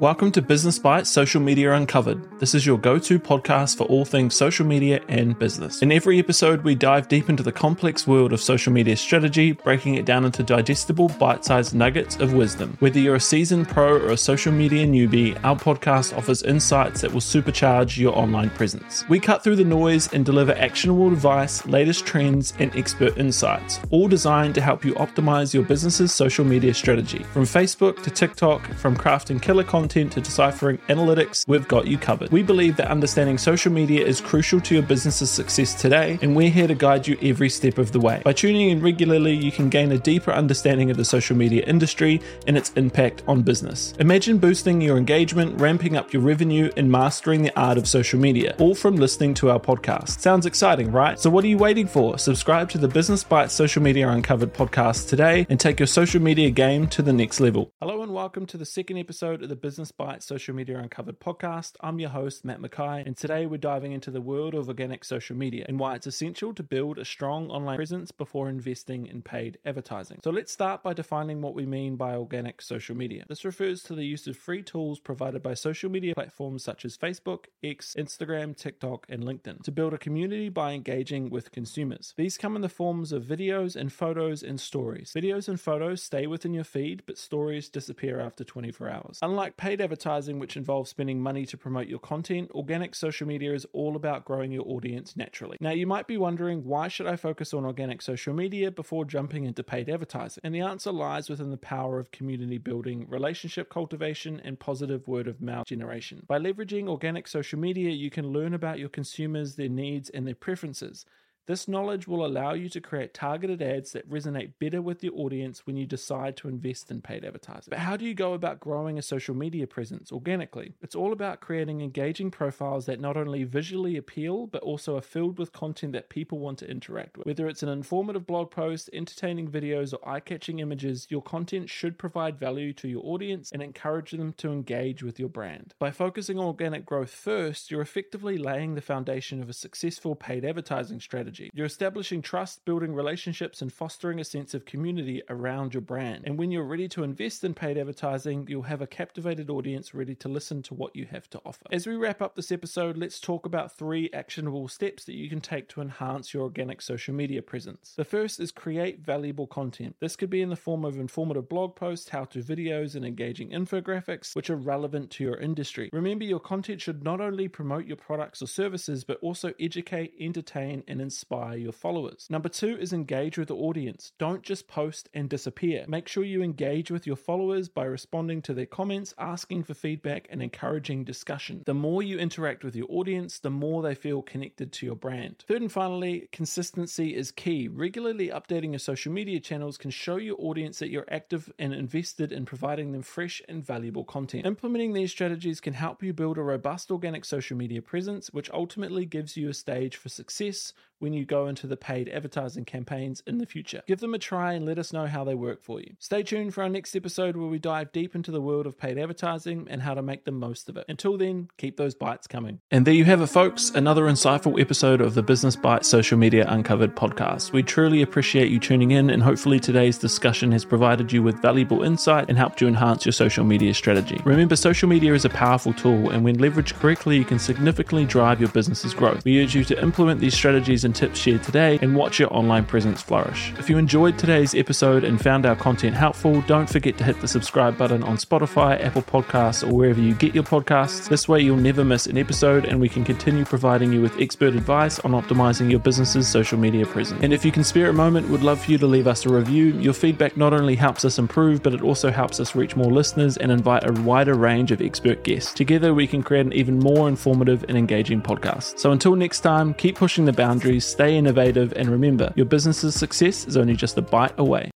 Welcome to Business Bytes Social Media Uncovered. This is your go to podcast for all things social media and business. In every episode, we dive deep into the complex world of social media strategy, breaking it down into digestible, bite sized nuggets of wisdom. Whether you're a seasoned pro or a social media newbie, our podcast offers insights that will supercharge your online presence. We cut through the noise and deliver actionable advice, latest trends, and expert insights, all designed to help you optimize your business's social media strategy. From Facebook to TikTok, from crafting killer content content to deciphering analytics, we've got you covered. We believe that understanding social media is crucial to your business's success today, and we're here to guide you every step of the way. By tuning in regularly, you can gain a deeper understanding of the social media industry and its impact on business. Imagine boosting your engagement, ramping up your revenue, and mastering the art of social media, all from listening to our podcast. Sounds exciting, right? So, what are you waiting for? Subscribe to the Business Bytes Social Media Uncovered podcast today and take your social media game to the next level. Hello, and welcome to the second episode of the Business Business Bytes Social Media Uncovered podcast. I'm your host, Matt McKay, and today we're diving into the world of organic social media and why it's essential to build a strong online presence before investing in paid advertising. So let's start by defining what we mean by organic social media. This refers to the use of free tools provided by social media platforms such as Facebook, X, Instagram, TikTok, and LinkedIn to build a community by engaging with consumers. These come in the forms of videos and photos and stories. Videos and photos stay within your feed, but stories disappear after 24 hours. Unlike paid advertising, which involves spending money to promote your content, organic social media is all about growing your audience naturally. Now, you might be wondering why should I focus on organic social media before jumping into paid advertising? And the answer lies within the power of community building, relationship cultivation, and positive word of mouth generation. By leveraging organic social media, you can learn about your consumers, their needs, and their preferences. This knowledge will allow you to create targeted ads that resonate better with your audience when you decide to invest in paid advertising. But how do you go about growing a social media presence organically? It's all about creating engaging profiles that not only visually appeal, but also are filled with content that people want to interact with. Whether it's an informative blog post, entertaining videos, or eye catching images, your content should provide value to your audience and encourage them to engage with your brand. By focusing on organic growth first, you're effectively laying the foundation of a successful paid advertising strategy strategy. You're establishing trust, building relationships, and fostering a sense of community around your brand. And when you're ready to invest in paid advertising, you'll have a captivated audience ready to listen to what you have to offer. As we wrap up this episode, let's talk about three actionable steps that you can take to enhance your organic social media presence. The first is create valuable content. This could be in the form of informative blog posts, how to videos, and engaging infographics, which are relevant to your industry. Remember, your content should not only promote your products or services, but also educate, entertain, and inspire inspire your followers. Number two is engage with the audience. Don't just post and disappear. Make sure you engage with your followers by responding to their comments, asking for feedback, and encouraging discussion. The more you interact with your audience, the more they feel connected to your brand. Third and finally, consistency is key. Regularly updating your social media channels can show your audience that you're active and invested in providing them fresh and valuable content. Implementing these strategies can help you build a robust organic social media presence, which ultimately gives you a stage for success when you go into the paid advertising campaigns in the future. Give them a try and let us know how they work for you. Stay tuned for our next episode where we dive deep into the world of paid advertising and how to make the most of it. Until then, keep those bites coming. And there you have it, folks, another insightful episode of the Business Byte Social Media Uncovered podcast. We truly appreciate you tuning in, and hopefully today's discussion has provided you with valuable insight and helped you enhance your social media strategy. Remember, social media is a powerful tool, and when leveraged correctly, you can significantly drive your business's growth. We urge you to implement these strategies and tips shared today and watch your online presence flourish. If you enjoyed today's episode and found our content helpful, don't forget to hit the subscribe button on Spotify, Apple Podcasts, or wherever you get your podcasts. This way, you'll never miss an episode and we can continue providing you with expert advice on optimizing your business's social media presence. And if you can spare a moment, we'd love for you to leave us a review. Your feedback not only helps us improve, but it also helps us reach more listeners and invite a wider range of expert guests. Together, we can create an even more informative and engaging podcast. So until next time, keep pushing the boundaries stay innovative, and remember, your business's success is only just a bite away.